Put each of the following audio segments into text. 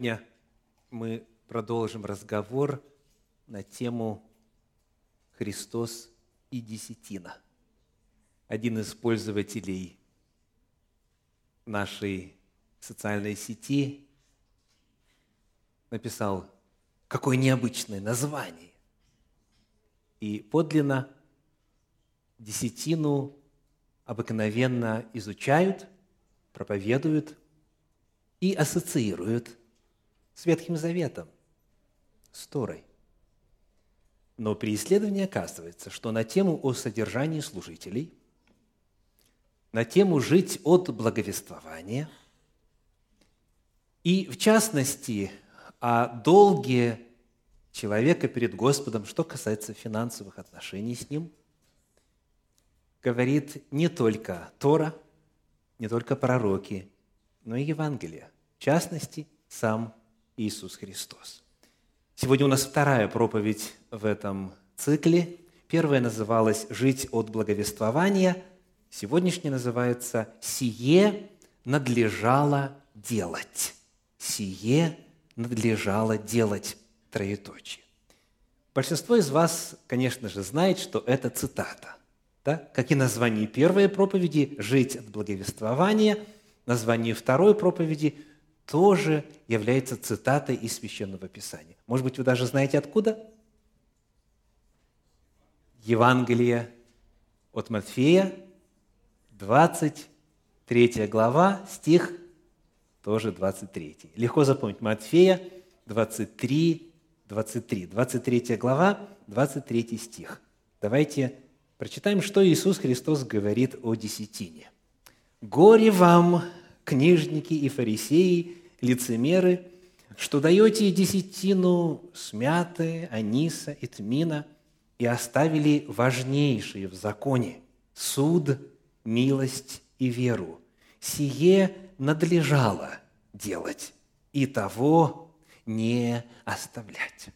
Сегодня мы продолжим разговор на тему «Христос и десятина». Один из пользователей нашей социальной сети написал, какое необычное название. И подлинно десятину обыкновенно изучают, проповедуют и ассоциируют с Ветхим Заветом, с Торой. Но при исследовании оказывается, что на тему о содержании служителей, на тему «жить от благовествования» и, в частности, о долге человека перед Господом, что касается финансовых отношений с Ним, говорит не только Тора, не только пророки, но и Евангелие, в частности, сам Иисус Христос. Сегодня у нас вторая проповедь в этом цикле. Первая называлась «Жить от благовествования». Сегодняшняя называется «Сие надлежало делать». «Сие надлежало делать». Троеточие. Большинство из вас, конечно же, знает, что это цитата. Да? Как и название первой проповеди «Жить от благовествования», название второй проповеди тоже является цитатой из Священного Писания. Может быть, вы даже знаете откуда? Евангелие от Матфея, 23 глава, стих тоже 23. Легко запомнить. Матфея 23, 23. 23 глава, 23 стих. Давайте прочитаем, что Иисус Христос говорит о десятине. «Горе вам, книжники и фарисеи, лицемеры, что даете десятину смяты, аниса и тмина и оставили важнейшие в законе – суд, милость и веру. Сие надлежало делать, и того не оставлять.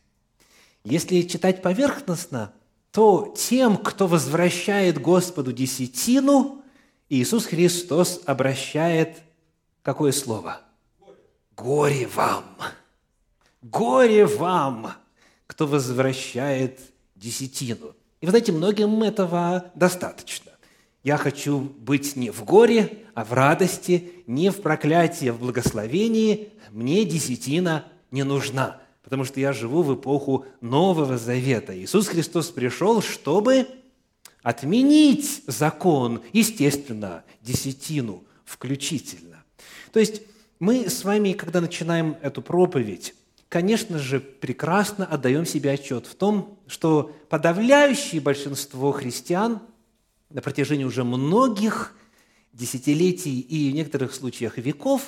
Если читать поверхностно, то тем, кто возвращает Господу десятину, Иисус Христос обращает какое слово – Горе вам! Горе вам, кто возвращает десятину. И вы знаете, многим этого достаточно. Я хочу быть не в горе, а в радости, не в проклятии, а в благословении. Мне десятина не нужна, потому что я живу в эпоху Нового Завета. Иисус Христос пришел, чтобы отменить закон, естественно, десятину включительно. То есть мы с вами, когда начинаем эту проповедь, конечно же, прекрасно отдаем себе отчет в том, что подавляющее большинство христиан на протяжении уже многих десятилетий и в некоторых случаях веков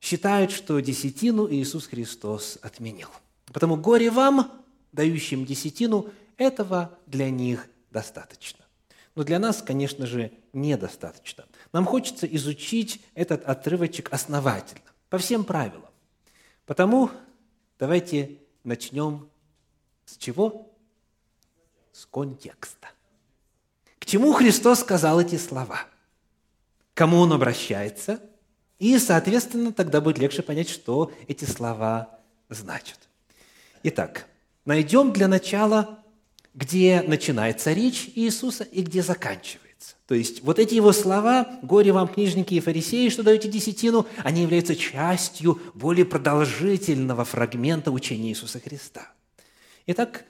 считают, что десятину Иисус Христос отменил. Потому горе вам, дающим десятину, этого для них достаточно. Но для нас, конечно же, недостаточно. Нам хочется изучить этот отрывочек основательно, по всем правилам. Потому давайте начнем с чего? С контекста. К чему Христос сказал эти слова? Кому Он обращается? И, соответственно, тогда будет легче понять, что эти слова значат. Итак, найдем для начала, где начинается речь Иисуса и где заканчивается. То есть вот эти его слова, «Горе вам, книжники и фарисеи, что даете десятину», они являются частью более продолжительного фрагмента учения Иисуса Христа. Итак,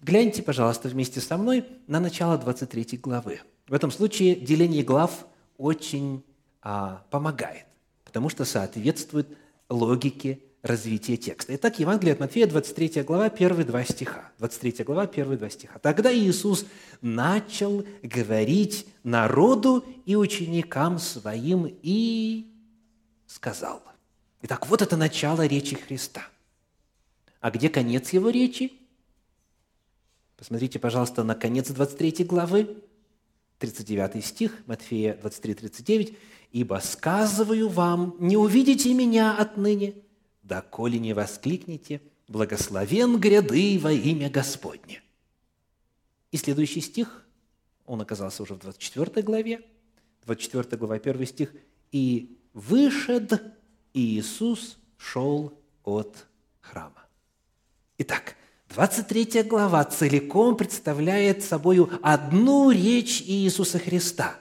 гляньте, пожалуйста, вместе со мной на начало 23 главы. В этом случае деление глав очень а, помогает, потому что соответствует логике развитие текста. Итак, Евангелие от Матфея, 23 глава, первые два стиха. 23 глава, первые два стиха. «Тогда Иисус начал говорить народу и ученикам своим и сказал». Итак, вот это начало речи Христа. А где конец его речи? Посмотрите, пожалуйста, на конец 23 главы, 39 стих, Матфея 23, 39. «Ибо сказываю вам, не увидите меня отныне, доколе не воскликните «Благословен гряды во имя Господне». И следующий стих, он оказался уже в 24 главе, 24 глава, 1 стих. «И вышед Иисус шел от храма. Итак, 23 глава целиком представляет собой одну речь Иисуса Христа.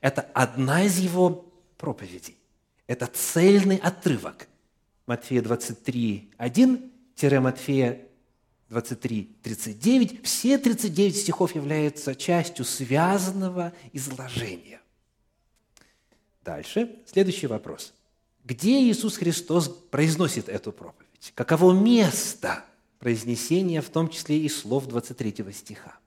Это одна из его проповедей. Это цельный отрывок. Матфея 23, 1-Матфея 23, 39. Все 39 стихов являются частью связанного изложения. Дальше, следующий вопрос. Где Иисус Христос произносит эту проповедь? Каково место произнесения, в том числе и слов 23 стиха?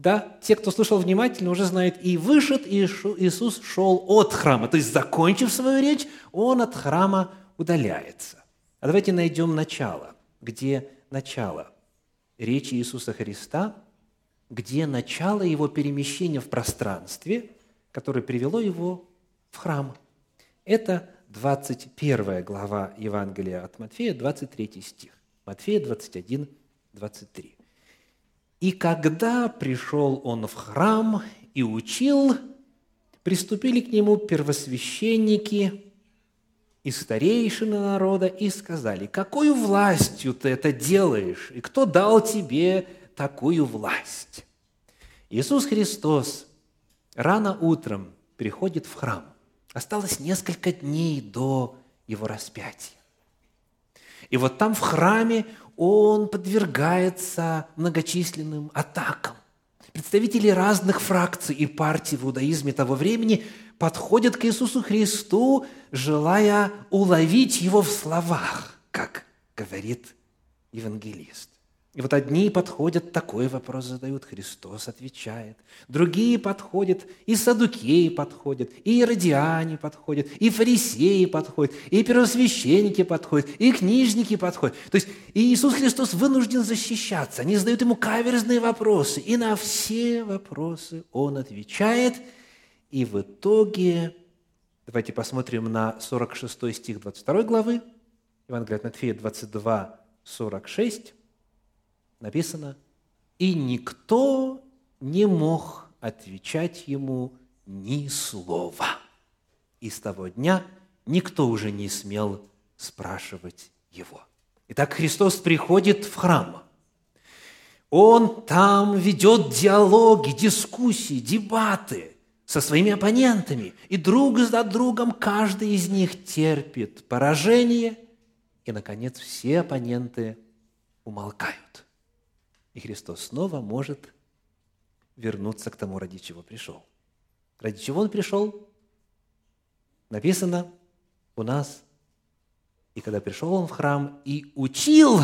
Да, те, кто слушал внимательно, уже знают, и вышед Иисус шел от храма. То есть, закончив свою речь, он от храма удаляется. А давайте найдем начало. Где начало речи Иисуса Христа, где начало его перемещения в пространстве, которое привело его в храм. Это 21 глава Евангелия от Матфея, 23 стих. Матфея 21, 23. И когда пришел он в храм и учил, приступили к нему первосвященники и старейшины народа и сказали, «Какую властью ты это делаешь? И кто дал тебе такую власть?» Иисус Христос рано утром приходит в храм. Осталось несколько дней до его распятия. И вот там в храме он подвергается многочисленным атакам. Представители разных фракций и партий в иудаизме того времени подходят к Иисусу Христу, желая уловить Его в словах, как говорит евангелист. И вот одни подходят, такой вопрос задают, Христос отвечает. Другие подходят, и садукеи подходят, и иродиане подходят, и фарисеи подходят, и первосвященники подходят, и книжники подходят. То есть Иисус Христос вынужден защищаться. Они задают Ему каверзные вопросы, и на все вопросы Он отвечает. И в итоге, давайте посмотрим на 46 стих 22 главы, Евангелие от Матфея 22, 46 написано, «И никто не мог отвечать ему ни слова». И с того дня никто уже не смел спрашивать его. Итак, Христос приходит в храм. Он там ведет диалоги, дискуссии, дебаты со своими оппонентами. И друг за другом каждый из них терпит поражение. И, наконец, все оппоненты умолкают. И Христос снова может вернуться к тому, ради чего пришел. Ради чего Он пришел? Написано у нас, и когда пришел Он в храм и учил,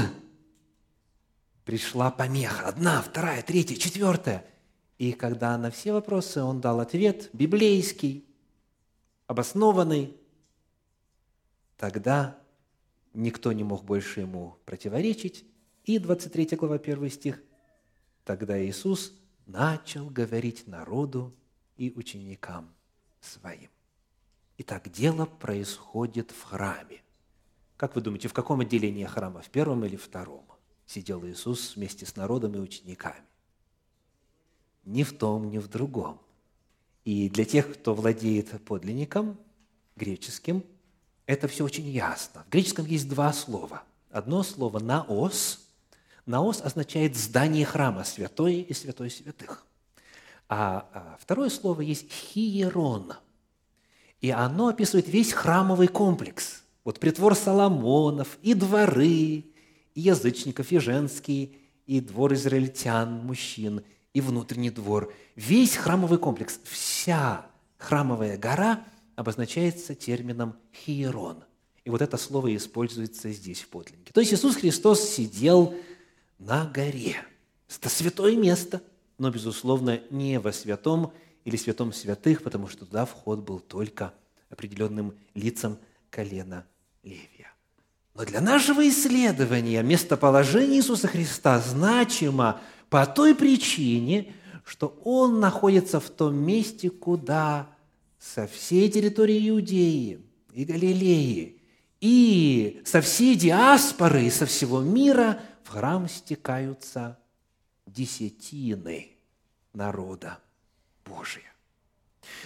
пришла помеха. Одна, вторая, третья, четвертая. И когда на все вопросы Он дал ответ, библейский, обоснованный, тогда никто не мог больше Ему противоречить, и 23 глава, 1 стих. Тогда Иисус начал говорить народу и ученикам своим. Итак, дело происходит в храме. Как вы думаете, в каком отделении храма, в первом или втором, сидел Иисус вместе с народом и учениками? Ни в том, ни в другом. И для тех, кто владеет подлинником, греческим, это все очень ясно. В греческом есть два слова. Одно слово «наос», Наос означает здание храма, святое и святой святых. А, а второе слово есть хиерон. И оно описывает весь храмовый комплекс. Вот притвор Соломонов, и дворы, и язычников, и женские, и двор израильтян, мужчин, и внутренний двор. Весь храмовый комплекс, вся храмовая гора обозначается термином хиерон. И вот это слово используется здесь в подлиннике. То есть Иисус Христос сидел на горе. Это святое место, но, безусловно, не во святом или святом святых, потому что туда вход был только определенным лицам колена Левия. Но для нашего исследования местоположение Иисуса Христа значимо по той причине, что Он находится в том месте, куда со всей территории Иудеи и Галилеи и со всей диаспоры и со всего мира – в храм стекаются десятины народа Божия.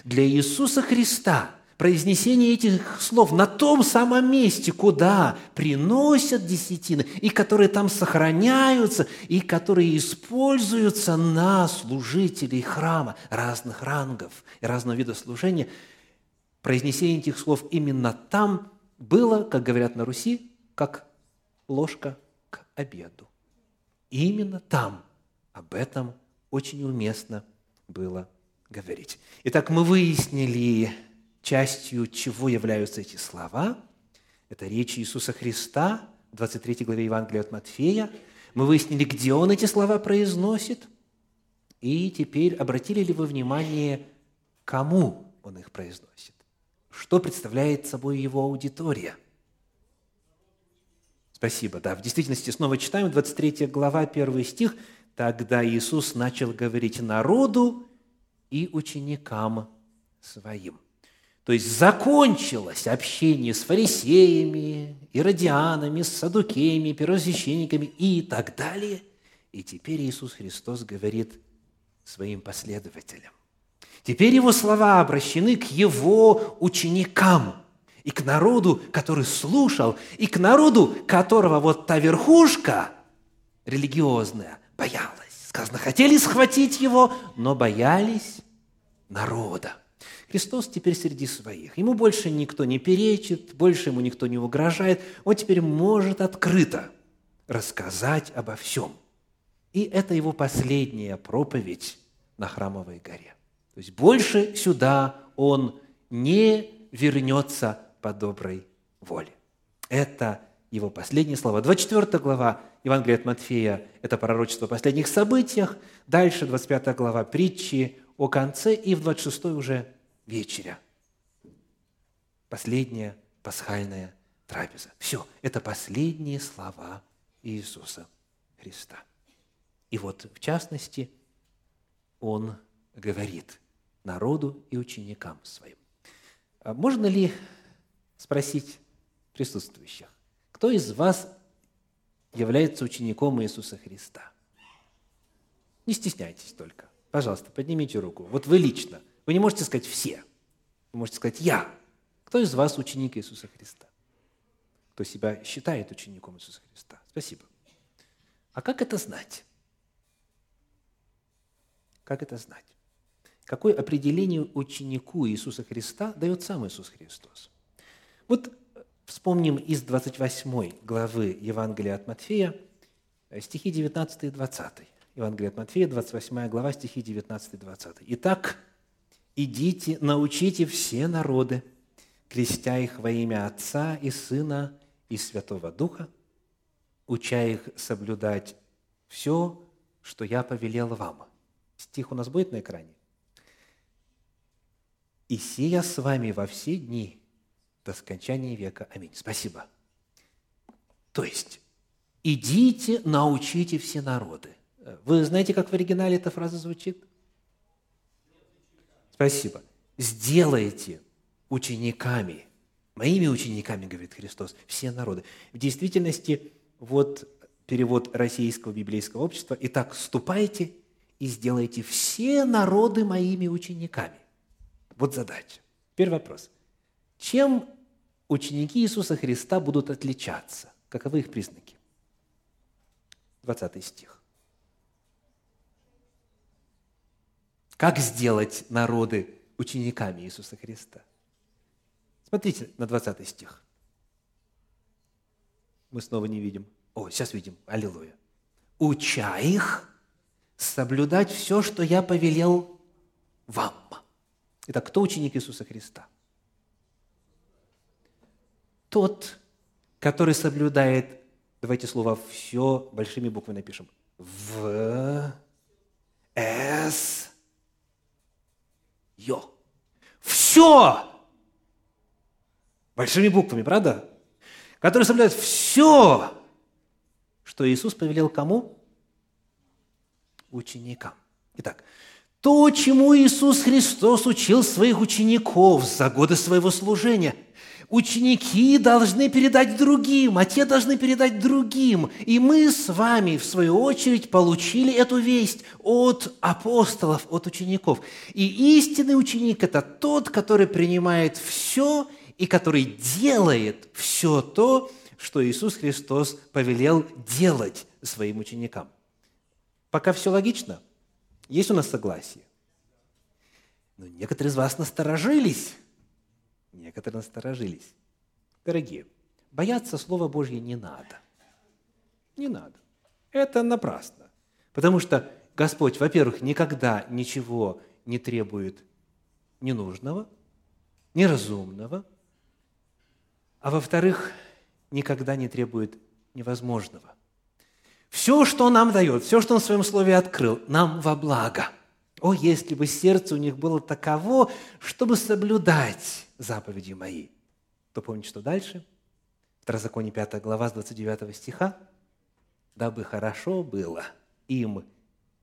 Для Иисуса Христа произнесение этих слов на том самом месте, куда приносят десятины, и которые там сохраняются, и которые используются на служителей храма разных рангов и разного вида служения, произнесение этих слов именно там было, как говорят на Руси, как ложка обеду. именно там об этом очень уместно было говорить. Итак, мы выяснили, частью чего являются эти слова. Это речь Иисуса Христа, 23 главе Евангелия от Матфея. Мы выяснили, где Он эти слова произносит. И теперь обратили ли вы внимание, кому Он их произносит? Что представляет собой Его аудитория? Спасибо. Да, в действительности снова читаем 23 глава, 1 стих. Тогда Иисус начал говорить народу и ученикам своим. То есть закончилось общение с фарисеями, иродианами, с садукеями, первосвященниками и так далее. И теперь Иисус Христос говорит своим последователям. Теперь его слова обращены к его ученикам и к народу, который слушал, и к народу, которого вот та верхушка религиозная боялась. Сказано, хотели схватить его, но боялись народа. Христос теперь среди своих. Ему больше никто не перечит, больше ему никто не угрожает. Он теперь может открыто рассказать обо всем. И это его последняя проповедь на Храмовой горе. То есть больше сюда он не вернется по доброй воле. Это его последние слова. 24 глава Евангелия от Матфея – это пророчество о последних событиях. Дальше 25 глава притчи о конце, и в 26 уже вечеря. Последняя пасхальная трапеза. Все, это последние слова Иисуса Христа. И вот, в частности, Он говорит народу и ученикам своим. А можно ли спросить присутствующих, кто из вас является учеником Иисуса Христа? Не стесняйтесь только. Пожалуйста, поднимите руку. Вот вы лично. Вы не можете сказать «все». Вы можете сказать «я». Кто из вас ученик Иисуса Христа? Кто себя считает учеником Иисуса Христа? Спасибо. А как это знать? Как это знать? Какое определение ученику Иисуса Христа дает сам Иисус Христос? Вот вспомним из 28 главы Евангелия от Матфея стихи 19 и 20. Евангелие от Матфея, 28 глава, стихи 19 и 20. «Итак, идите, научите все народы, крестя их во имя Отца и Сына и Святого Духа, уча их соблюдать все, что я повелел вам». Стих у нас будет на экране? «И сия с вами во все дни до скончания века. Аминь». Спасибо. То есть, идите, научите все народы. Вы знаете, как в оригинале эта фраза звучит? Спасибо. Сделайте учениками, моими учениками, говорит Христос, все народы. В действительности, вот перевод российского библейского общества, «Итак, ступайте и сделайте все народы моими учениками». Вот задача. Первый вопрос. Чем ученики Иисуса Христа будут отличаться? Каковы их признаки? 20 стих. Как сделать народы учениками Иисуса Христа? Смотрите на 20 стих. Мы снова не видим. О, сейчас видим. Аллилуйя. «Уча их соблюдать все, что я повелел вам». Итак, кто ученик Иисуса Христа? Тот, который соблюдает, давайте слово «все» большими буквами напишем. В, С, Йо. Все! Большими буквами, правда? Который соблюдает все, что Иисус повелел кому? Ученикам. Итак, то, чему Иисус Христос учил своих учеников за годы своего служения, ученики должны передать другим, а те должны передать другим. И мы с вами, в свою очередь, получили эту весть от апостолов, от учеников. И истинный ученик – это тот, который принимает все и который делает все то, что Иисус Христос повелел делать своим ученикам. Пока все логично? Есть у нас согласие? Но некоторые из вас насторожились. Некоторые насторожились. Дорогие, бояться Слова Божье не надо. Не надо. Это напрасно. Потому что Господь, во-первых, никогда ничего не требует ненужного, неразумного, а во-вторых, никогда не требует невозможного. Все, что Он нам дает, все, что Он в Своем Слове открыл, нам во благо. О, если бы сердце у них было таково, чтобы соблюдать заповеди мои. То помните, что дальше? Второзаконие 5 глава с 29 стиха. «Дабы хорошо было им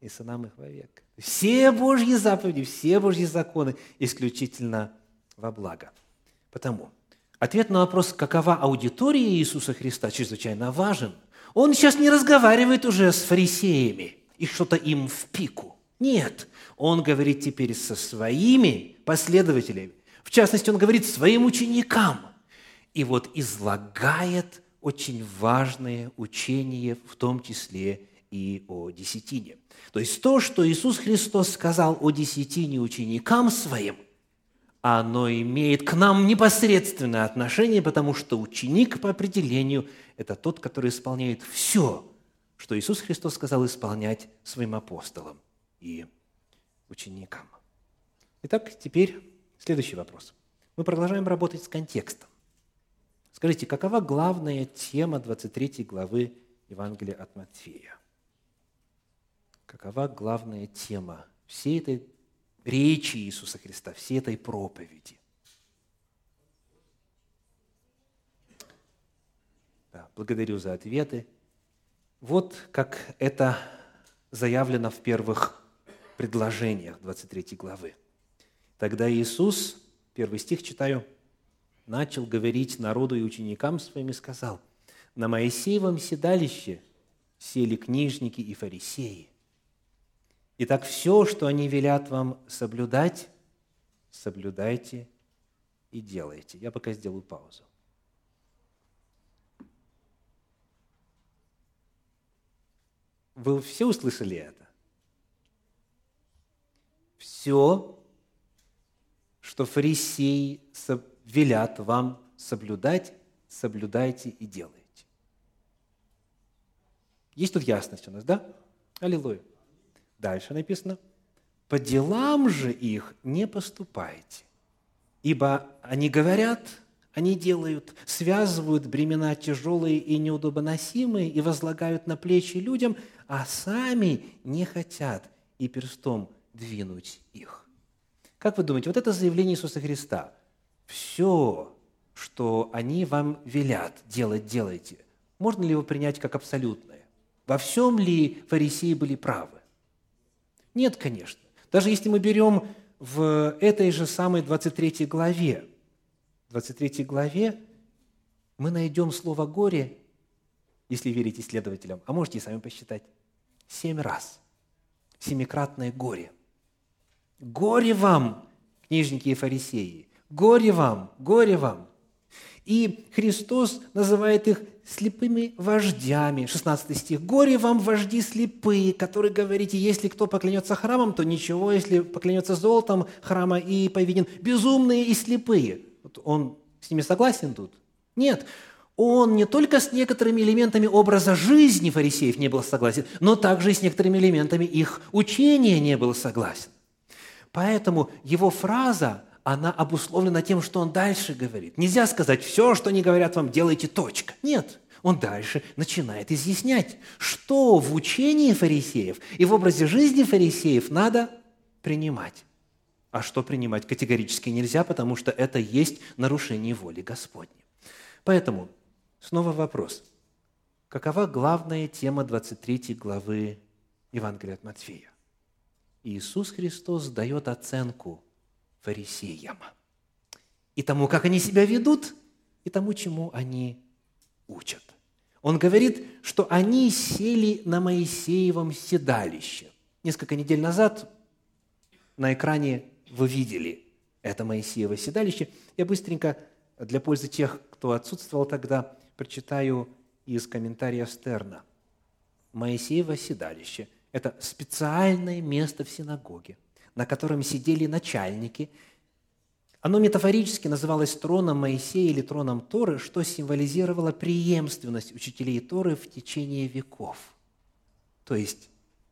и сынам их вовек». Все Божьи заповеди, все Божьи законы исключительно во благо. Потому ответ на вопрос, какова аудитория Иисуса Христа, чрезвычайно важен – он сейчас не разговаривает уже с фарисеями и что-то им в пику. Нет, он говорит теперь со своими последователями. В частности, он говорит своим ученикам. И вот излагает очень важное учение, в том числе и о десятине. То есть то, что Иисус Христос сказал о десятине ученикам своим, оно имеет к нам непосредственное отношение, потому что ученик по определению – это тот, который исполняет все, что Иисус Христос сказал исполнять своим апостолам и ученикам. Итак, теперь следующий вопрос. Мы продолжаем работать с контекстом. Скажите, какова главная тема 23 главы Евангелия от Матфея? Какова главная тема всей этой речи Иисуса Христа, всей этой проповеди. Да, благодарю за ответы. Вот как это заявлено в первых предложениях 23 главы. Тогда Иисус, первый стих читаю, начал говорить народу и ученикам своим и сказал, «На Моисеевом седалище сели книжники и фарисеи – Итак, все, что они велят вам соблюдать, соблюдайте и делайте. Я пока сделаю паузу. Вы все услышали это? Все, что фарисеи велят вам соблюдать, соблюдайте и делайте. Есть тут ясность у нас, да? Аллилуйя. Дальше написано, по делам же их не поступайте, ибо они говорят, они делают, связывают бремена тяжелые и неудобоносимые и возлагают на плечи людям, а сами не хотят и перстом двинуть их. Как вы думаете, вот это заявление Иисуса Христа, все, что они вам велят делать, делайте, можно ли его принять как абсолютное? Во всем ли фарисеи были правы? Нет, конечно. Даже если мы берем в этой же самой 23 главе, 23 главе мы найдем слово «горе», если верить исследователям, а можете сами посчитать, семь раз. Семикратное горе. Горе вам, книжники и фарисеи! Горе вам, горе вам! И Христос называет их слепыми вождями. 16 стих. «Горе вам, вожди слепые, которые говорите, если кто поклянется храмом, то ничего, если поклянется золотом храма и повинен. Безумные и слепые». Вот он с ними согласен тут? Нет. Он не только с некоторыми элементами образа жизни фарисеев не был согласен, но также и с некоторыми элементами их учения не был согласен. Поэтому его фраза, она обусловлена тем, что он дальше говорит. Нельзя сказать, все, что они говорят вам, делайте точка. Нет, он дальше начинает изъяснять, что в учении фарисеев и в образе жизни фарисеев надо принимать. А что принимать категорически нельзя, потому что это есть нарушение воли Господней. Поэтому снова вопрос. Какова главная тема 23 главы Евангелия от Матфея? Иисус Христос дает оценку – фарисеям. И тому, как они себя ведут, и тому, чему они учат. Он говорит, что они сели на Моисеевом седалище. Несколько недель назад на экране вы видели это Моисеево седалище. Я быстренько для пользы тех, кто отсутствовал тогда, прочитаю из комментария Стерна. Моисеево седалище – это специальное место в синагоге, на котором сидели начальники. Оно метафорически называлось троном Моисея или троном Торы, что символизировало преемственность учителей Торы в течение веков. То есть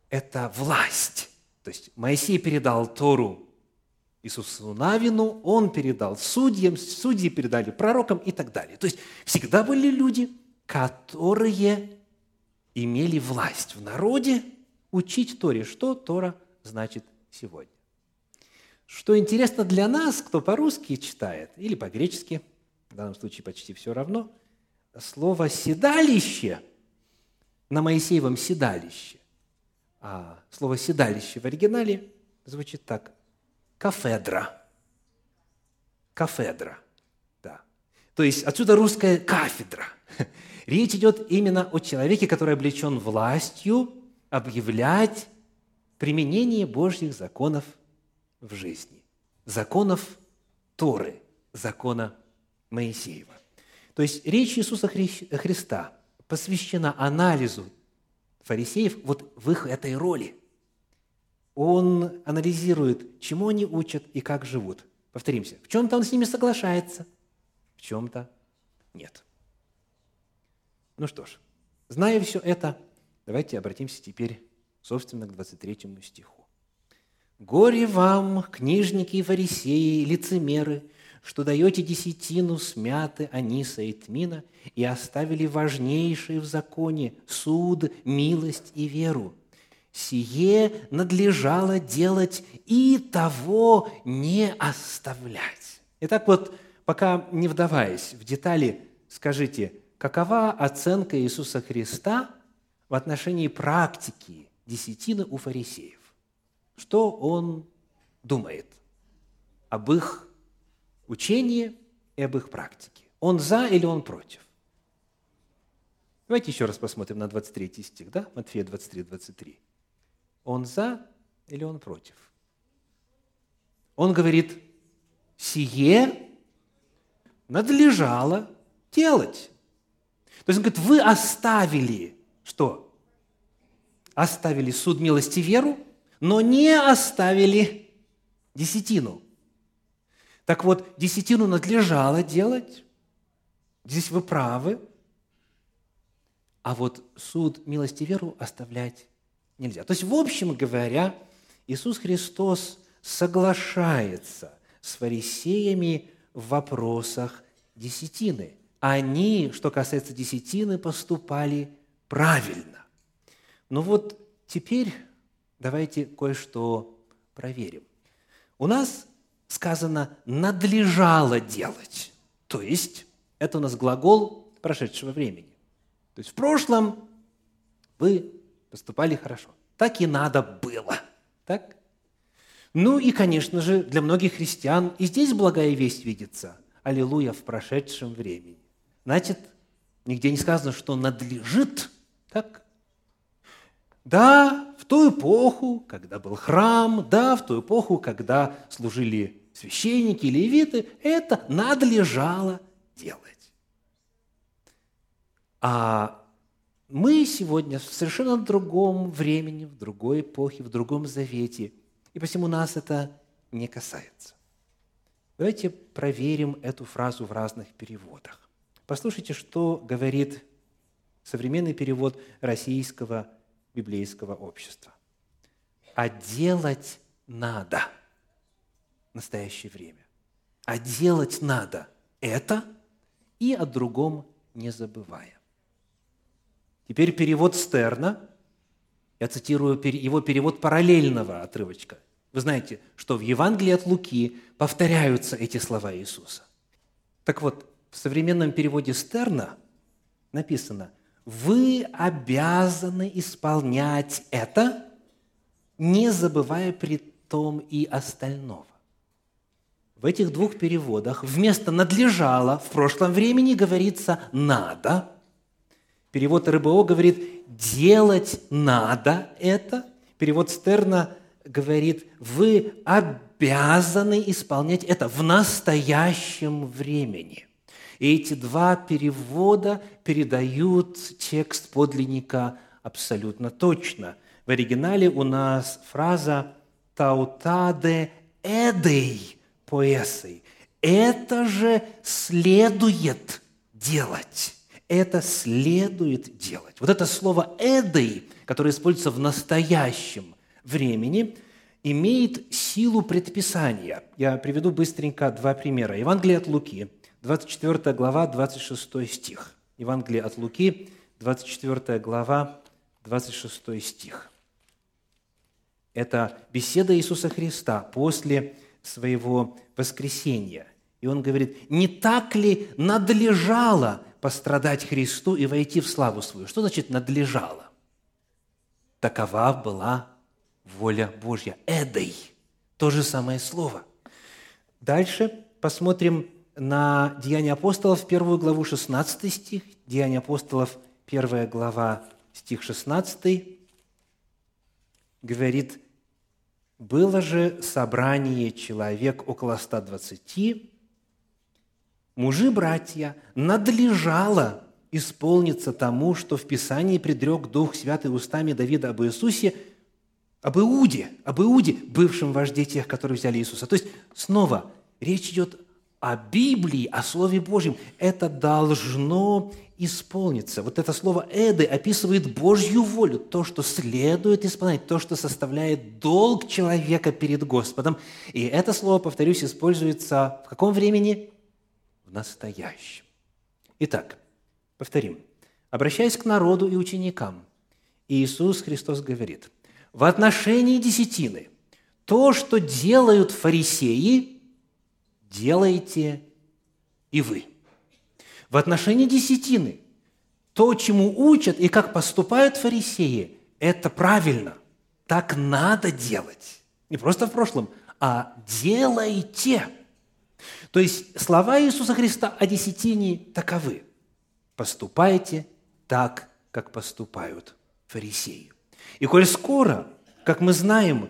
это власть. То есть Моисей передал Тору Иисусу Навину, он передал судьям, судьи передали пророкам и так далее. То есть всегда были люди, которые имели власть в народе учить Торе, что Тора значит сегодня. Что интересно для нас, кто по-русски читает или по-гречески, в данном случае почти все равно, слово «седалище» на Моисеевом седалище, а слово «седалище» в оригинале звучит так – кафедра. Кафедра, да. То есть отсюда русская кафедра. Речь идет именно о человеке, который облечен властью объявлять применение Божьих законов в жизни. Законов Торы, закона Моисеева. То есть речь Иисуса Христа посвящена анализу фарисеев вот в их этой роли – он анализирует, чему они учат и как живут. Повторимся, в чем-то он с ними соглашается, в чем-то нет. Ну что ж, зная все это, давайте обратимся теперь, собственно, к 23 стиху. «Горе вам, книжники и фарисеи, лицемеры, что даете десятину смяты аниса и тмина и оставили важнейшие в законе – суд, милость и веру – сие надлежало делать и того не оставлять. Итак, вот пока не вдаваясь в детали, скажите, какова оценка Иисуса Христа в отношении практики десятины у фарисеев? Что он думает об их учении и об их практике? Он за или он против? Давайте еще раз посмотрим на 23 стих, да? Матфея 23, 23. Он за или он против? Он говорит, сие надлежало делать. То есть он говорит, вы оставили что? Оставили суд милости веру, но не оставили десятину. Так вот, десятину надлежало делать, здесь вы правы, а вот суд милости веру оставлять нельзя. То есть, в общем говоря, Иисус Христос соглашается с фарисеями в вопросах десятины. Они, что касается десятины, поступали правильно. Но вот теперь давайте кое-что проверим. У нас сказано «надлежало делать», то есть это у нас глагол прошедшего времени. То есть в прошлом вы поступали хорошо. Так и надо было. Так? Ну и, конечно же, для многих христиан и здесь благая весть видится. Аллилуйя в прошедшем времени. Значит, нигде не сказано, что надлежит. Так? Да, в ту эпоху, когда был храм, да, в ту эпоху, когда служили священники, левиты, это надлежало делать. А мы сегодня в совершенно другом времени, в другой эпохе, в другом завете, и посему нас это не касается. Давайте проверим эту фразу в разных переводах. Послушайте, что говорит современный перевод российского библейского общества. А делать надо в настоящее время. А делать надо это и о другом не забывая. Теперь перевод Стерна, я цитирую его перевод параллельного отрывочка. Вы знаете, что в Евангелии от Луки повторяются эти слова Иисуса. Так вот, в современном переводе Стерна написано «Вы обязаны исполнять это, не забывая при том и остального». В этих двух переводах вместо «надлежало» в прошлом времени говорится «надо». Перевод РБО говорит «делать надо это». Перевод Стерна говорит «вы обязаны исполнять это в настоящем времени». И эти два перевода передают текст подлинника абсолютно точно. В оригинале у нас фраза «таутаде эдей поэсой». Это же следует делать. Это следует делать. Вот это слово «эдей», которое используется в настоящем времени, имеет силу предписания. Я приведу быстренько два примера. Евангелие от Луки, 24 глава, 26 стих. Евангелие от Луки, 24 глава, 26 стих. Это беседа Иисуса Христа после своего воскресения. И он говорит, не так ли надлежало пострадать Христу и войти в славу свою? Что значит надлежало? Такова была воля Божья. Эдой. То же самое слово. Дальше посмотрим на Деяния апостолов, первую главу, 16 стих. Деяния апостолов, первая глава, стих 16, говорит, «Было же собрание человек около 120, мужи-братья, надлежало исполниться тому, что в Писании предрек Дух Святый устами Давида об Иисусе, об Иуде, об Иуде, бывшем вожде тех, которые взяли Иисуса». То есть, снова, речь идет о Библии, о Слове Божьем. Это должно исполнится. Вот это слово «эды» описывает Божью волю, то, что следует исполнять, то, что составляет долг человека перед Господом. И это слово, повторюсь, используется в каком времени? В настоящем. Итак, повторим. Обращаясь к народу и ученикам, Иисус Христос говорит, в отношении десятины, то, что делают фарисеи, делайте и вы – в отношении десятины, то, чему учат и как поступают фарисеи, это правильно. Так надо делать. Не просто в прошлом, а делайте. То есть слова Иисуса Христа о десятине таковы. Поступайте так, как поступают фарисеи. И коль скоро, как мы знаем,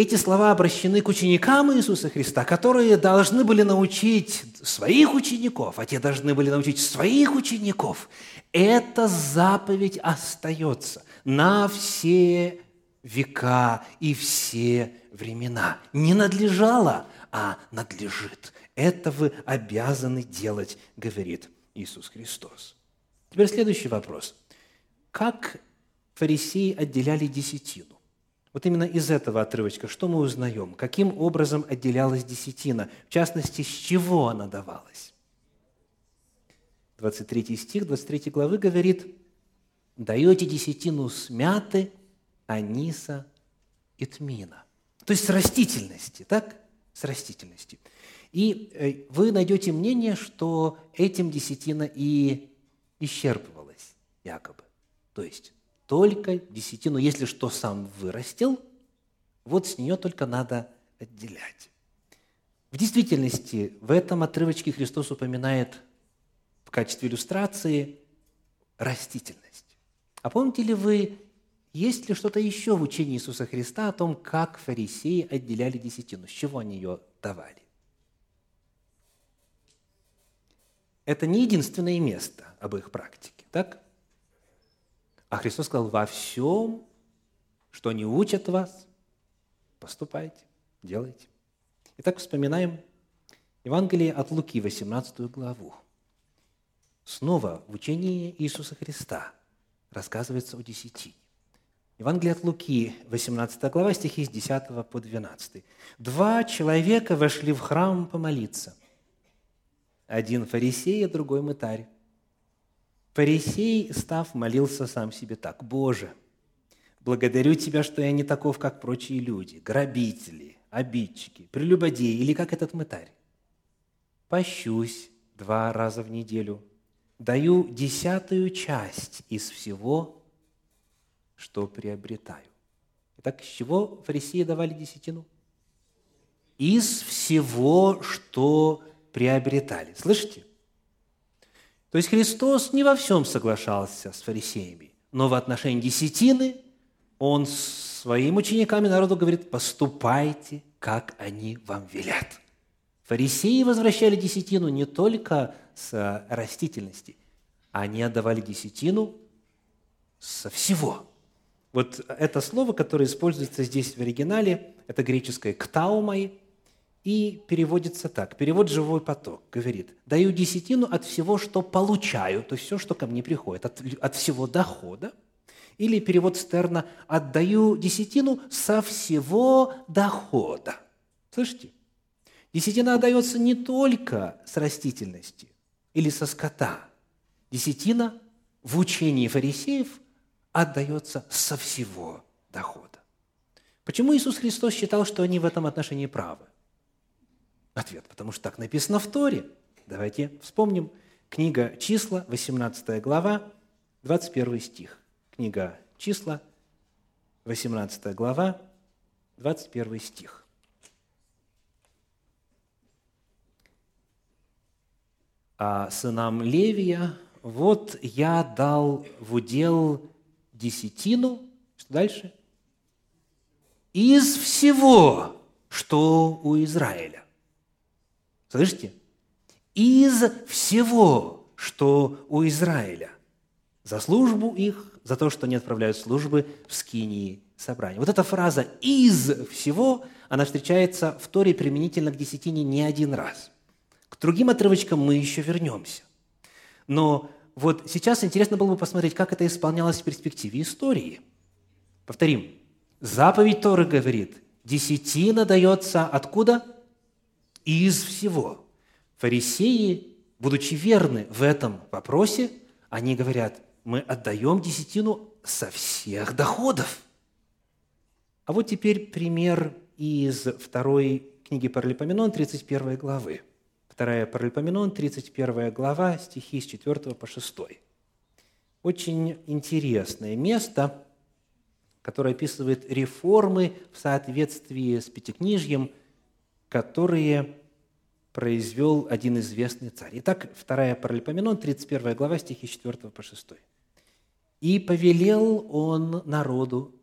эти слова обращены к ученикам Иисуса Христа, которые должны были научить своих учеников, а те должны были научить своих учеников. Эта заповедь остается на все века и все времена. Не надлежало, а надлежит. Это вы обязаны делать, говорит Иисус Христос. Теперь следующий вопрос. Как фарисеи отделяли десятину? Вот именно из этого отрывочка что мы узнаем? Каким образом отделялась десятина? В частности, с чего она давалась? 23 стих 23 главы говорит, «Даете десятину с мяты, аниса и тмина». То есть с растительности, так? С растительности. И э, вы найдете мнение, что этим десятина и исчерпывалась якобы. То есть только десятину, если что сам вырастил, вот с нее только надо отделять. В действительности, в этом отрывочке Христос упоминает в качестве иллюстрации растительность. А помните ли вы, есть ли что-то еще в учении Иисуса Христа о том, как фарисеи отделяли десятину, с чего они ее давали? Это не единственное место об их практике, так? А Христос сказал, во всем, что не учат вас, поступайте, делайте. Итак, вспоминаем Евангелие от Луки, 18 главу. Снова в учении Иисуса Христа рассказывается о десятине. Евангелие от Луки, 18 глава, стихи с 10 по 12. «Два человека вошли в храм помолиться. Один фарисей, а другой мытарь. Фарисей, став, молился сам себе так. «Боже, благодарю Тебя, что я не таков, как прочие люди, грабители, обидчики, прелюбодеи или как этот мытарь. Пощусь два раза в неделю, даю десятую часть из всего, что приобретаю». Итак, с чего фарисеи давали десятину? из всего, что приобретали. Слышите? То есть Христос не во всем соглашался с фарисеями, но в отношении десятины Он своим ученикам и народу говорит, поступайте, как они вам велят. Фарисеи возвращали десятину не только с растительности, они отдавали десятину со всего. Вот это слово, которое используется здесь в оригинале, это греческое «ктаумай», и переводится так. Перевод «живой поток» говорит, «даю десятину от всего, что получаю», то есть все, что ко мне приходит, от, от всего дохода. Или перевод Стерна «отдаю десятину со всего дохода». Слышите? Десятина отдается не только с растительности или со скота. Десятина в учении фарисеев отдается со всего дохода. Почему Иисус Христос считал, что они в этом отношении правы? Ответ, потому что так написано в Торе. Давайте вспомним. Книга «Числа», 18 глава, 21 стих. Книга «Числа», 18 глава, 21 стих. А сынам Левия, вот я дал в удел десятину, что дальше? Из всего, что у Израиля. Слышите? Из всего, что у Израиля. За службу их, за то, что они отправляют службы в скинии собрания. Вот эта фраза «из всего», она встречается в Торе применительно к десятине не один раз. К другим отрывочкам мы еще вернемся. Но вот сейчас интересно было бы посмотреть, как это исполнялось в перспективе истории. Повторим. Заповедь Торы говорит, десятина дается откуда? Из всего. Фарисеи, будучи верны в этом вопросе, они говорят, мы отдаем десятину со всех доходов. А вот теперь пример из второй книги Паралипоменон, 31 главы. Вторая Паралипоменон, 31 глава, стихи с 4 по 6. Очень интересное место, которое описывает реформы в соответствии с Пятикнижьем, которые произвел один известный царь. Итак, 2 Паралипоменон, 31 глава, стихи 4 по 6. «И повелел он народу,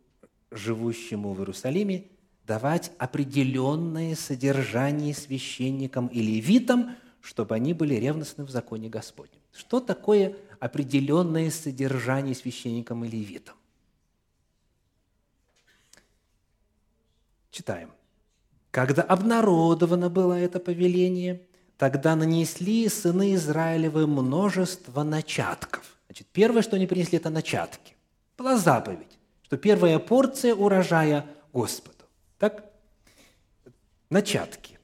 живущему в Иерусалиме, давать определенное содержание священникам и левитам, чтобы они были ревностны в законе Господнем». Что такое определенное содержание священникам и левитам? Читаем. Когда обнародовано было это повеление, тогда нанесли сыны Израилевы множество начатков. Значит, первое, что они принесли, это начатки. Была заповедь, что первая порция урожая Господу. Так? Начатки.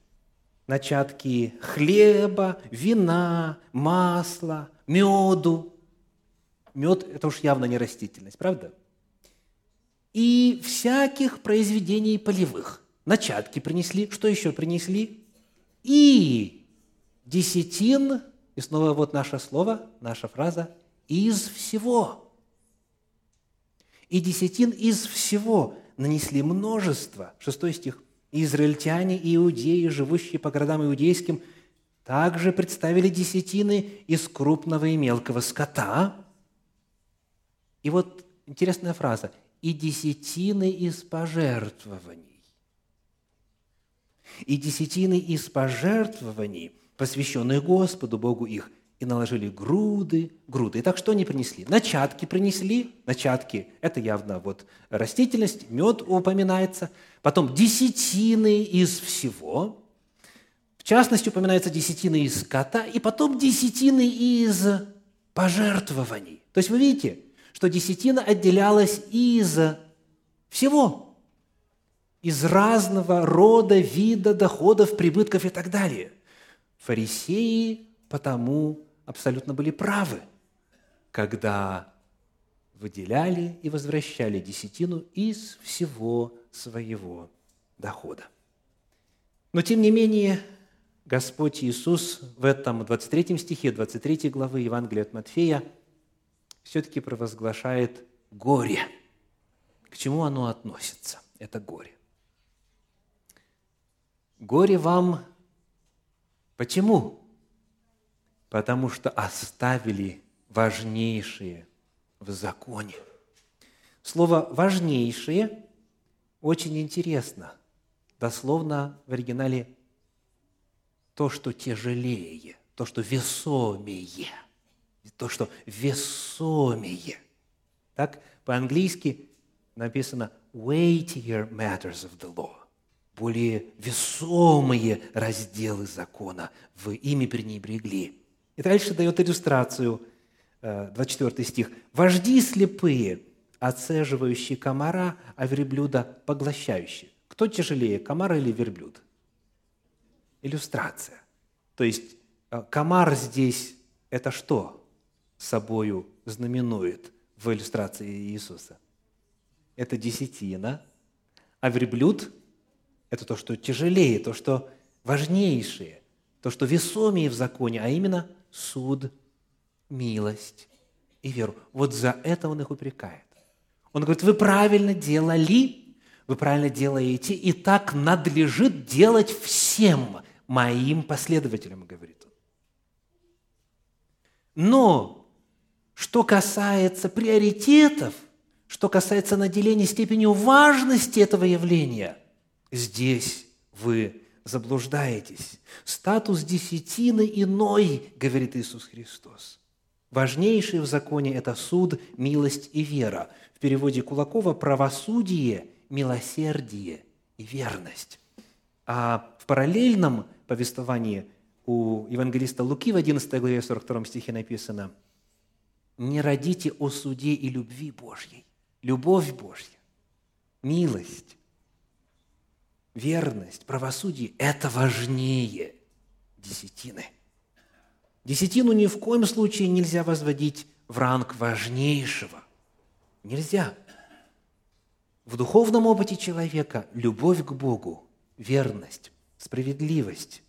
Начатки хлеба, вина, масла, меду. Мед – это уж явно не растительность, правда? И всяких произведений полевых начатки принесли. Что еще принесли? И десятин, и снова вот наше слово, наша фраза, из всего. И десятин из всего нанесли множество. Шестой стих. Израильтяне и иудеи, живущие по городам иудейским, также представили десятины из крупного и мелкого скота. И вот интересная фраза. И десятины из пожертвований и десятины из пожертвований, посвященных Господу Богу их, и наложили груды, груды. Итак, что они принесли? Начатки принесли. Начатки – это явно вот растительность, мед упоминается. Потом десятины из всего. В частности, упоминается десятины из скота. И потом десятины из пожертвований. То есть вы видите, что десятина отделялась из всего из разного рода, вида доходов, прибытков и так далее. Фарисеи потому абсолютно были правы, когда выделяли и возвращали десятину из всего своего дохода. Но, тем не менее, Господь Иисус в этом 23 стихе 23 главы Евангелия от Матфея все-таки провозглашает горе. К чему оно относится, это горе? Горе вам. Почему? Потому что оставили важнейшие в законе. Слово «важнейшее» очень интересно. Дословно в оригинале то, что тяжелее, то, что весомее, то, что весомее. Так, по-английски написано weightier matters of the law, более весомые разделы закона, в ими пренебрегли. И дальше дает иллюстрацию, 24 э, стих. «Вожди слепые, оцеживающие комара, а верблюда поглощающие». Кто тяжелее, комар или верблюд? Иллюстрация. То есть э, комар здесь – это что собою знаменует в иллюстрации Иисуса? Это десятина, а верблюд – это то, что тяжелее, то, что важнейшее, то, что весомее в законе, а именно суд, милость и веру. Вот за это он их упрекает. Он говорит, вы правильно делали, вы правильно делаете, и так надлежит делать всем моим последователям, говорит он. Но что касается приоритетов, что касается наделения степенью важности этого явления, здесь вы заблуждаетесь. Статус десятины иной, говорит Иисус Христос. Важнейший в законе – это суд, милость и вера. В переводе Кулакова – правосудие, милосердие и верность. А в параллельном повествовании у евангелиста Луки в 11 главе 42 стихе написано «Не родите о суде и любви Божьей, любовь Божья, милость, верность, правосудие – это важнее десятины. Десятину ни в коем случае нельзя возводить в ранг важнейшего. Нельзя. В духовном опыте человека любовь к Богу, верность, справедливость,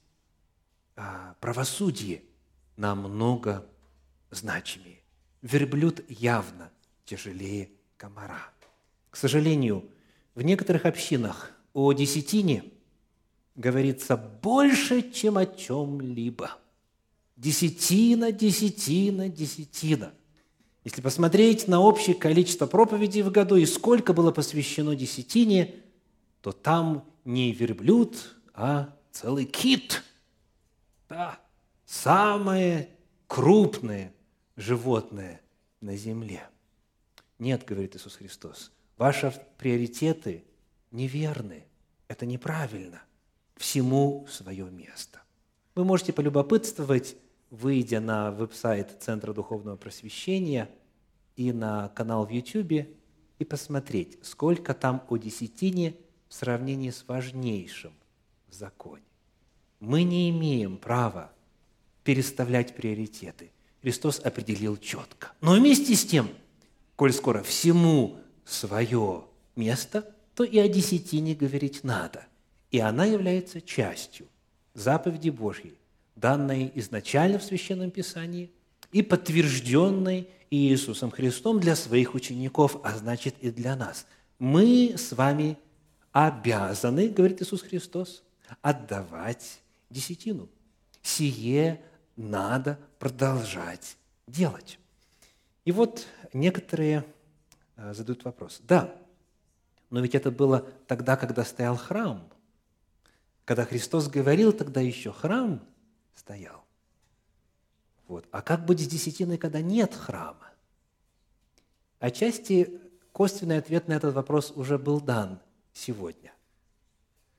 а, правосудие намного значимее. Верблюд явно тяжелее комара. К сожалению, в некоторых общинах о десятине говорится больше, чем о чем-либо. Десятина, десятина, десятина. Если посмотреть на общее количество проповедей в году и сколько было посвящено десятине, то там не верблюд, а целый кит. Да, самое крупное животное на земле. Нет, говорит Иисус Христос, ваши приоритеты неверны, это неправильно. Всему свое место. Вы можете полюбопытствовать, выйдя на веб-сайт Центра Духовного Просвещения и на канал в YouTube, и посмотреть, сколько там о десятине в сравнении с важнейшим в законе. Мы не имеем права переставлять приоритеты. Христос определил четко. Но вместе с тем, коль скоро всему свое место, то и о десятине говорить надо. И она является частью заповеди Божьей, данной изначально в Священном Писании и подтвержденной Иисусом Христом для своих учеников, а значит и для нас. Мы с вами обязаны, говорит Иисус Христос, отдавать десятину. Сие надо продолжать делать. И вот некоторые э, задают вопрос. Да, но ведь это было тогда, когда стоял храм. Когда Христос говорил, тогда еще храм стоял. Вот. А как быть с десятиной, когда нет храма? Отчасти косвенный ответ на этот вопрос уже был дан сегодня.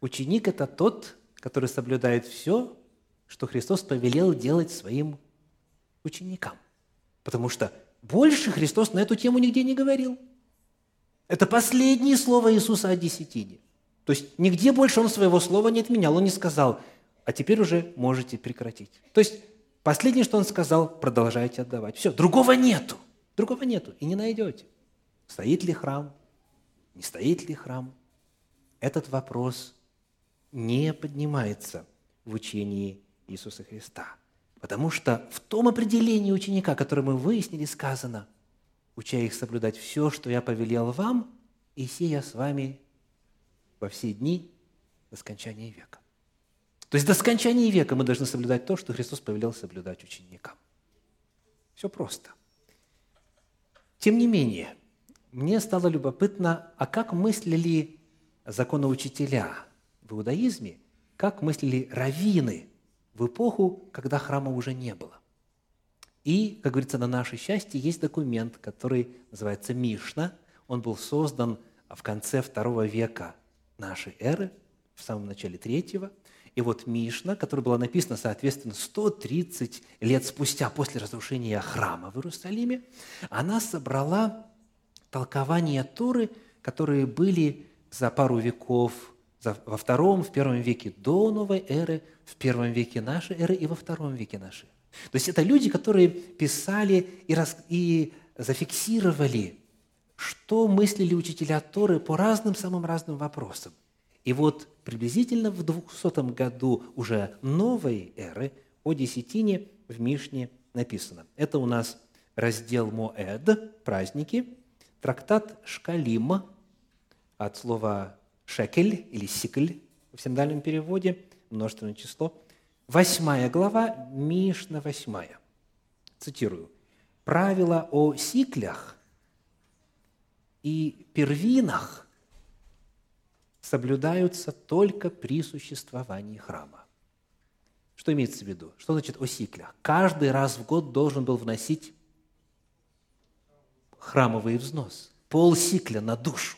Ученик – это тот, который соблюдает все, что Христос повелел делать своим ученикам. Потому что больше Христос на эту тему нигде не говорил. Это последнее слово Иисуса о десятине. То есть нигде больше Он своего слова не отменял. Он не сказал, а теперь уже можете прекратить. То есть последнее, что Он сказал, продолжайте отдавать. Все, другого нету. Другого нету и не найдете. Стоит ли храм? Не стоит ли храм? Этот вопрос не поднимается в учении Иисуса Христа. Потому что в том определении ученика, которое мы выяснили, сказано, уча их соблюдать все, что я повелел вам, и сия с вами во все дни до скончания века. То есть до скончания века мы должны соблюдать то, что Христос повелел соблюдать ученикам. Все просто. Тем не менее, мне стало любопытно, а как мыслили законоучителя в иудаизме, как мыслили раввины в эпоху, когда храма уже не было. И, как говорится, на наше счастье есть документ, который называется Мишна. Он был создан в конце второго века нашей эры, в самом начале третьего. И вот Мишна, которая была написана, соответственно, 130 лет спустя после разрушения храма в Иерусалиме, она собрала толкования Торы, которые были за пару веков во втором, в первом веке до новой эры, в первом веке нашей эры и во втором веке нашей. То есть это люди, которые писали и, рас, и зафиксировали, что мыслили учителя Торы по разным, самым разным вопросам. И вот приблизительно в 200 году уже новой эры о десятине в Мишне написано. Это у нас раздел Моэд, праздники, трактат Шкалим, от слова шекель или сикль в синдальном переводе, множественное число. Восьмая глава, Мишна восьмая. Цитирую. «Правила о сиклях и первинах соблюдаются только при существовании храма». Что имеется в виду? Что значит о сиклях? Каждый раз в год должен был вносить храмовый взнос. Пол сикля на душу.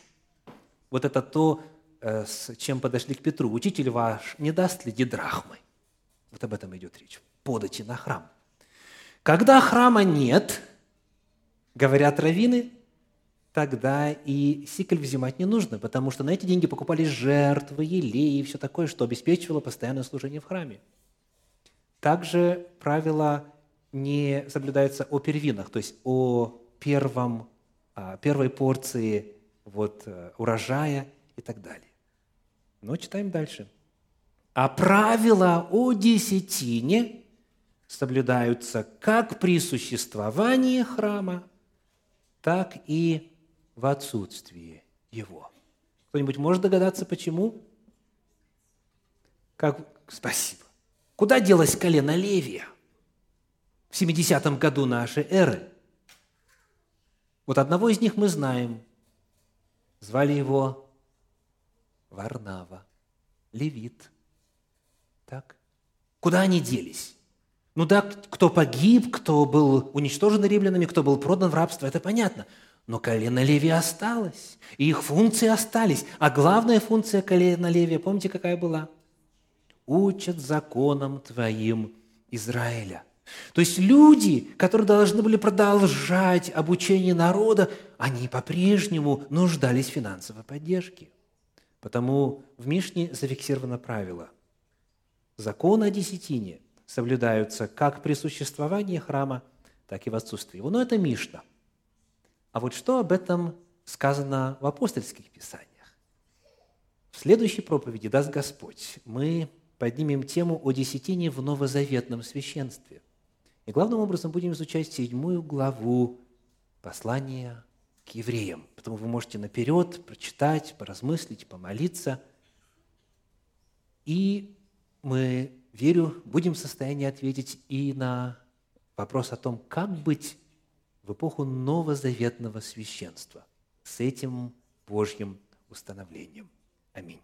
Вот это то, Э, с чем подошли к Петру. «Учитель ваш не даст ли дидрахмы?» Вот об этом идет речь. Подати на храм. Когда храма нет, говорят раввины, тогда и сикль взимать не нужно, потому что на эти деньги покупались жертвы, елей и все такое, что обеспечивало постоянное служение в храме. Также правила не соблюдаются о первинах, то есть о первом, первой порции вот, э, урожая и так далее. Но читаем дальше. А правила о десятине соблюдаются как при существовании храма, так и в отсутствии его. Кто-нибудь может догадаться, почему? Как? Спасибо. Куда делось колено Левия в 70-м году нашей эры? Вот одного из них мы знаем. Звали его Варнава, Левит. Куда они делись? Ну да, кто погиб, кто был уничтожен римлянами, кто был продан в рабство, это понятно. Но колено Леви осталось, и их функции остались. А главная функция колена Леви, помните, какая была? Учат законам твоим Израиля. То есть люди, которые должны были продолжать обучение народа, они по-прежнему нуждались в финансовой поддержке. Потому в Мишне зафиксировано правило. Законы о десятине соблюдаются как при существовании храма, так и в отсутствии его. Но это Мишна. А вот что об этом сказано в апостольских писаниях? В следующей проповеди, даст Господь, мы поднимем тему о десятине в новозаветном священстве. И главным образом будем изучать седьмую главу послания к евреям. Поэтому вы можете наперед прочитать, поразмыслить, помолиться. И мы, верю, будем в состоянии ответить и на вопрос о том, как быть в эпоху новозаветного священства с этим Божьим установлением. Аминь.